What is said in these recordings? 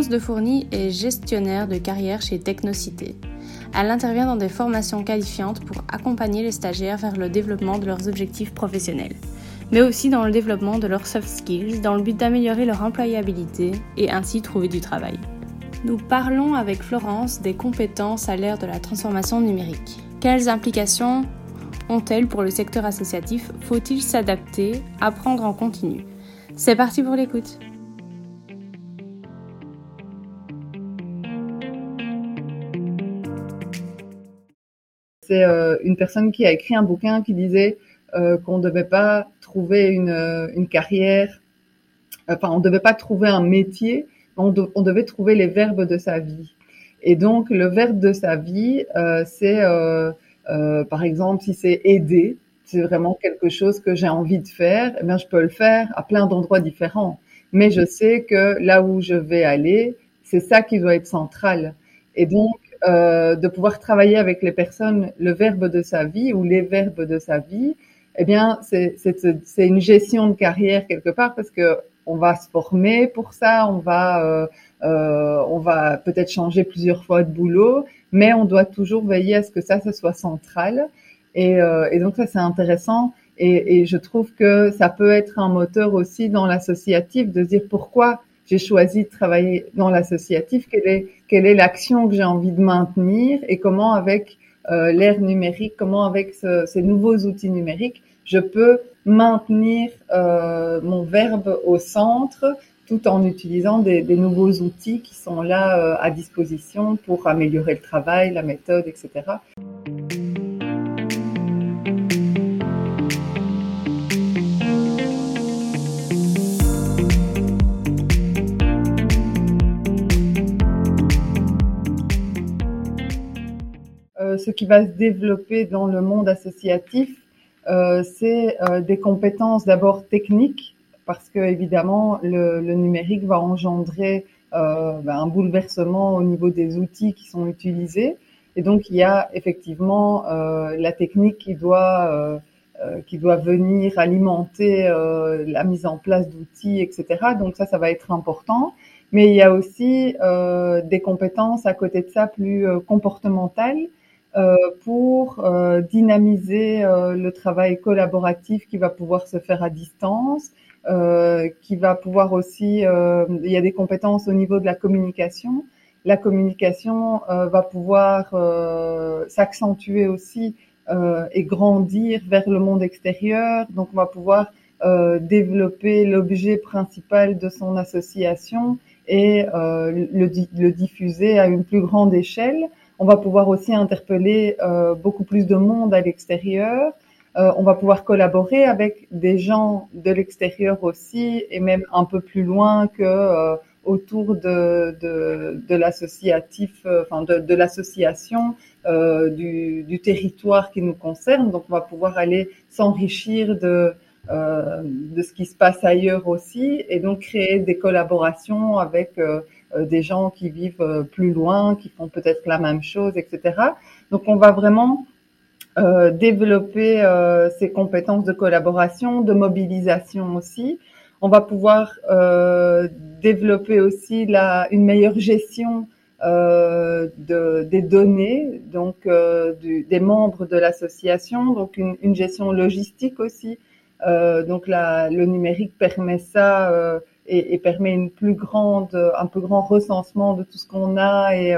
Florence de Fourny est gestionnaire de carrière chez Technocité. Elle intervient dans des formations qualifiantes pour accompagner les stagiaires vers le développement de leurs objectifs professionnels, mais aussi dans le développement de leurs soft skills dans le but d'améliorer leur employabilité et ainsi trouver du travail. Nous parlons avec Florence des compétences à l'ère de la transformation numérique. Quelles implications ont-elles pour le secteur associatif? Faut-il s'adapter, apprendre en continu? C'est parti pour l'écoute. C'est euh, une personne qui a écrit un bouquin qui disait euh, qu'on ne devait pas trouver une, euh, une, carrière, enfin on ne devait pas trouver un métier, on, on, devait trouver les verbes de sa vie. Et donc le verbe de sa vie, c'est par exemple, si c'est aider, c'est vraiment quelque chose que j'ai envie de faire, eh bien, je peux le faire à plein d'endroits différents. Mais je sais que là où je vais aller, c'est ça qui doit être central. Et donc, euh, de pouvoir travailler avec les personnes, le verbe de sa vie ou les verbes de sa vie, eh bien, c'est une gestion de carrière quelque part parce que on va se former pour ça, on va, euh, euh, on va peut-être changer plusieurs fois de boulot, mais on doit toujours veiller à ce que ça, ça soit central. Et, euh, et donc ça, c'est intéressant. Et, et, je trouve que ça peut être un moteur aussi dans l'associatif de dire pourquoi j'ai choisi de travailler dans l'associatif, quelle est l'action que j'ai envie de maintenir et comment avec euh, l'ère numérique, comment avec ce, ces nouveaux outils numériques, je peux maintenir euh, mon verbe au centre tout en utilisant des, des nouveaux outils qui sont là euh, à disposition pour améliorer le travail, la méthode, etc. ce qui va se développer dans le monde associatif, euh, c'est euh, des compétences d'abord techniques parce que évidemment le, numérique va engendrer euh, ben, un bouleversement au niveau des outils qui sont utilisés. Et donc il y a effectivement la technique qui doit venir alimenter la mise en place d'outils, etc. Donc ça, ça va être important. Mais il y a aussi des compétences à côté de ça plus comportementales pour dynamiser le travail collaboratif qui va pouvoir se faire à distance, euh, qui va pouvoir aussi, euh, il y a des compétences au niveau de la communication. La communication euh, va pouvoir s'accentuer aussi et grandir vers le monde extérieur. Donc, on va pouvoir développer l'objet principal de son association et le, le, diffuser à une plus grande échelle. On va pouvoir aussi interpeller beaucoup plus de monde à l'extérieur. Euh, on va pouvoir collaborer avec des gens de l'extérieur aussi et même un peu plus loin que euh, autour de, de, de l'associatif, euh, enfin de, de l'association du, du, territoire qui nous concerne. Donc on va pouvoir aller s'enrichir de de ce qui se passe ailleurs aussi et donc créer des collaborations avec des gens qui vivent plus loin, qui font peut-être la même chose, etc. Donc on va vraiment euh, développer euh, ses compétences de collaboration, de mobilisation aussi. On va pouvoir euh, développer aussi la, une meilleure gestion euh, de, des données, donc euh, du, des membres de l'association, donc une, une, gestion logistique aussi. donc la, le numérique permet ça et, et, permet une plus grande, un plus grand recensement de tout ce qu'on a et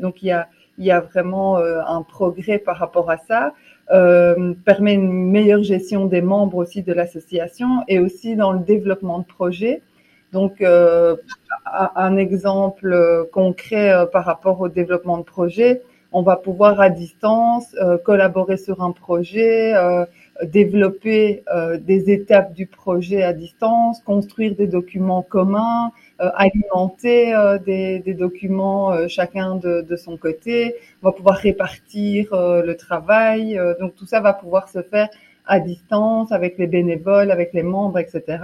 donc il y a il y a vraiment euh, un progrès par rapport à ça. Euh, permet une meilleure gestion des membres aussi de l'association et aussi dans le développement de projets. Donc, euh, un exemple euh, concret euh, par rapport au développement de projets, on va pouvoir à distance collaborer sur un projet, développer des étapes du projet à distance, construire des documents communs, euh, alimenter euh, des, des, documents euh, chacun de, de, son côté. On va pouvoir répartir le travail. donc tout ça va pouvoir se faire à distance avec les bénévoles, avec les membres, etc.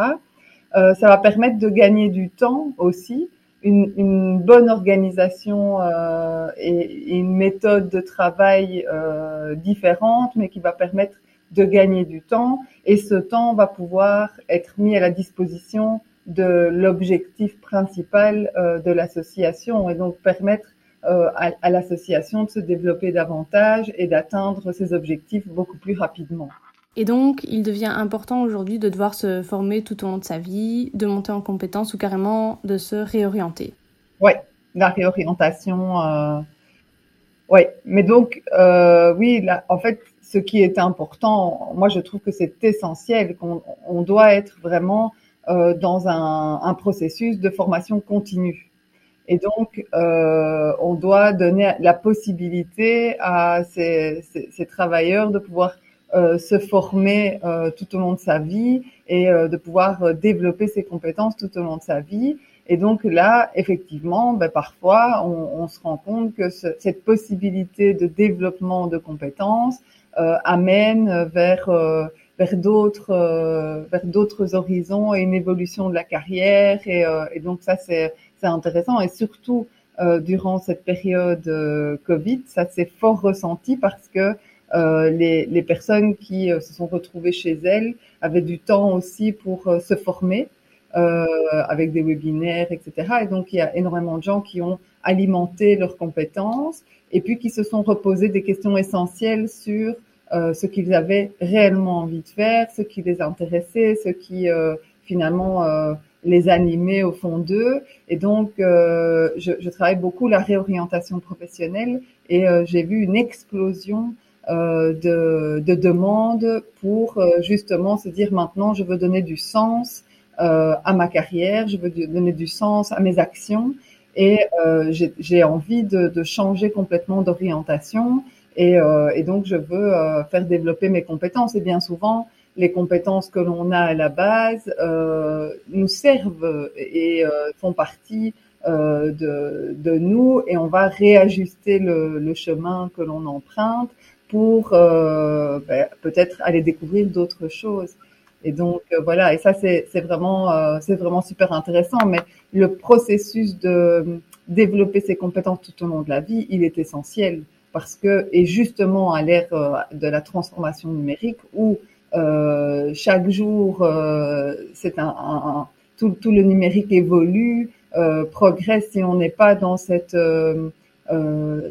ça va permettre de gagner du temps aussi. Une, une, bonne organisation euh, et, une méthode de travail euh, différente, mais qui va permettre de gagner du temps. Et ce temps va pouvoir être mis à la disposition de l'objectif principal de l'association et donc permettre à, à l'association de se développer davantage et d'atteindre ses objectifs beaucoup plus rapidement. Et donc, il devient important aujourd'hui de devoir se former tout au long de sa vie, de monter en compétences ou carrément de se réorienter. Oui, la réorientation. Euh... Oui, mais donc, euh, oui, là, en fait, ce qui est important, moi je trouve que c'est essentiel, qu'on on doit être vraiment euh, dans un, un, processus de formation continue. Et donc, euh, on doit donner la possibilité à ces, ces, ces travailleurs de pouvoir euh, se former euh, tout au long de sa vie et euh, de pouvoir développer ses compétences tout au long de sa vie. Et donc là, effectivement, ben, parfois, on, on, se rend compte que ce, cette possibilité de développement de compétences amène vers vers d'autres vers d'autres horizons et une évolution de la carrière. Et, et donc ça, c'est c'est intéressant. Et surtout durant cette période Covid, ça s'est fort ressenti parce que euh, les, les, personnes qui euh, se sont retrouvées chez elles avaient du temps aussi pour euh, se former avec des webinaires, etc. Et donc, il y a énormément de gens qui ont alimenté leurs compétences et puis qui se sont reposés des questions essentielles sur ce qu'ils avaient réellement envie de faire, ce qui les intéressait, ce qui finalement les animait au fond d'eux. Et donc, je, je, travaille beaucoup la réorientation professionnelle et j'ai vu une explosion euh, de, de demandes pour euh, justement se dire maintenant je veux donner du sens euh, à ma carrière, je veux donner du sens à mes actions et j'ai envie de, de, changer complètement d'orientation et, et, donc je veux faire développer mes compétences et bien souvent les compétences que l'on a à la base nous servent et font partie de, de, nous et on va réajuster le, le chemin que l'on emprunte pour euh, ben, peut-être aller découvrir d'autres choses. Et donc euh, voilà, et ça c'est vraiment euh, c'est vraiment super intéressant. Mais le processus de développer ses compétences tout au long de la vie, il est essentiel parce que et justement à l'ère de la transformation numérique où chaque jour c'est un, un, tout, tout le numérique évolue, progresse si on n'est pas dans cette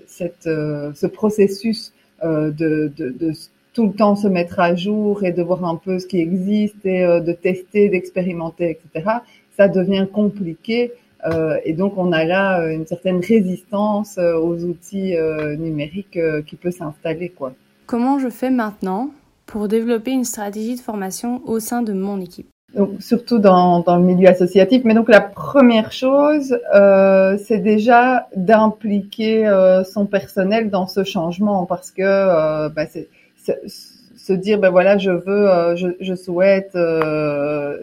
cette ce processus euh, de, de, de, tout le temps se mettre à jour et de voir un peu ce qui existe et euh, de tester, d'expérimenter, etc. Ça devient compliqué euh, et donc on a là une certaine résistance aux outils numériques qui peut s'installer, quoi. Comment je fais maintenant pour développer une stratégie de formation au sein de mon équipe? Donc, surtout dans, dans, le milieu associatif. Mais donc la première chose, euh, c'est déjà d'impliquer euh, son personnel dans ce changement parce que euh, bah, c'est, se dire ben voilà je veux euh, je, je, souhaite euh,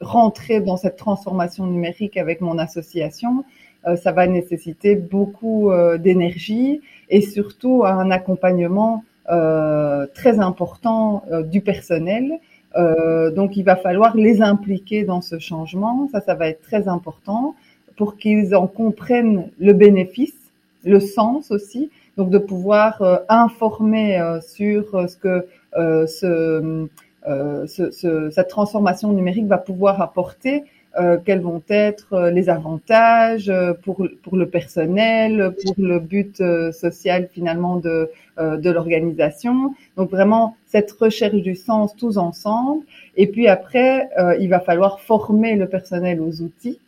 rentrer dans cette transformation numérique avec mon association euh, ça va nécessiter beaucoup d'énergie et surtout un accompagnement très important du personnel euh, donc, il va falloir les impliquer dans ce changement. Ça, ça va être très important pour qu'ils en comprennent le bénéfice, le sens aussi. Donc, de pouvoir euh, informer euh, sur ce que ce, ce, cette transformation numérique va pouvoir apporter euh, quels vont être euh, les avantages euh, pour, pour le personnel, pour le but social finalement de, de l'organisation. Donc vraiment cette recherche du sens tous ensemble. Et puis après, il va falloir former le personnel aux outils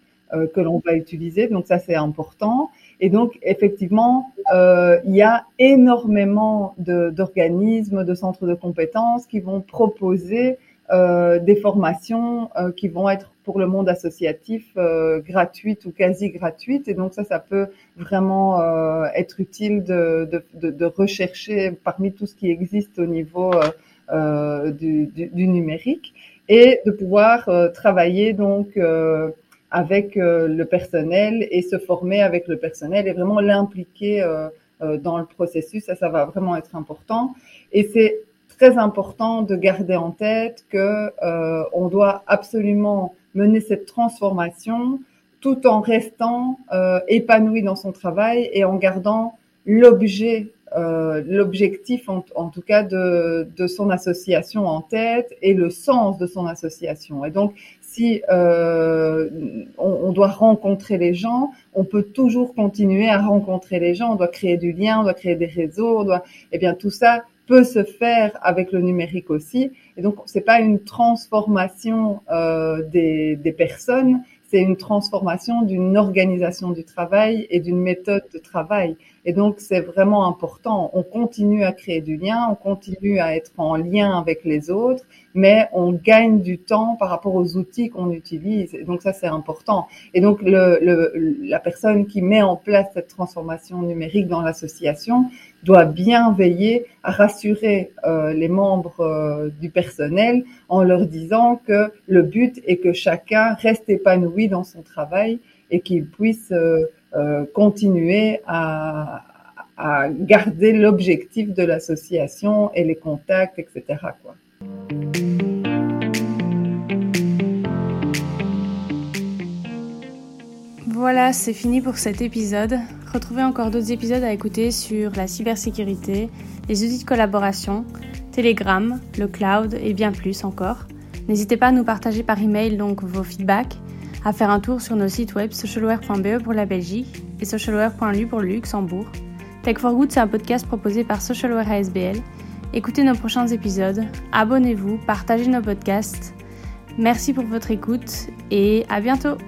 que l'on va utiliser. Donc ça c'est important. Et donc effectivement, euh, il y a énormément d'organismes, de, centres de compétences qui vont proposer euh, des formations euh, qui vont être pour le monde associatif euh, gratuites ou quasi gratuites. Et donc ça, ça peut vraiment euh, être utile de, de, de, rechercher parmi tout ce qui existe au niveau du, du, du, numérique et de pouvoir travailler donc avec le personnel et se former avec le personnel et vraiment l'impliquer dans le processus. Ça, ça va vraiment être important. Et c'est très important de garder en tête que euh, on doit absolument mener cette transformation tout en restant euh, épanoui dans son travail et en gardant l'objet, euh, l'objectif en, en, tout cas de, de son association en tête et le sens de son association. Et donc, euh, on, doit rencontrer les gens. On peut toujours continuer à rencontrer les gens. On doit créer du lien, on doit créer des réseaux. On doit, eh bien, tout ça peut se faire avec le numérique aussi. Et donc, c'est pas une transformation euh, des personnes, c'est une transformation d'une organisation du travail et d'une méthode de travail. Et donc, c'est vraiment important. On continue à créer du lien, on continue à être en lien avec les autres, mais on gagne du temps par rapport aux outils qu'on utilise. Et donc, ça, c'est important. Et donc, le, le, la personne qui met en place cette transformation numérique dans l'association doit bien veiller à rassurer euh, les membres euh, du personnel en leur disant que le but est que chacun reste épanoui dans son travail et qu'il puisse euh, euh, continuer à, garder l'objectif de l'association et les contacts, etc. Quoi. Voilà, c'est fini pour cet épisode. Retrouvez encore d'autres épisodes à écouter sur la cybersécurité, les outils de collaboration, Telegram, le cloud et bien plus encore. N'hésitez pas à nous partager par email donc vos feedbacks à faire un tour sur nos sites web socialware.be pour la Belgique et socialware.lu pour le Luxembourg. Tech for Good, c'est un podcast proposé par Socialware ASBL. Écoutez nos prochains épisodes, abonnez-vous, partagez nos podcasts. Merci pour votre écoute et à bientôt!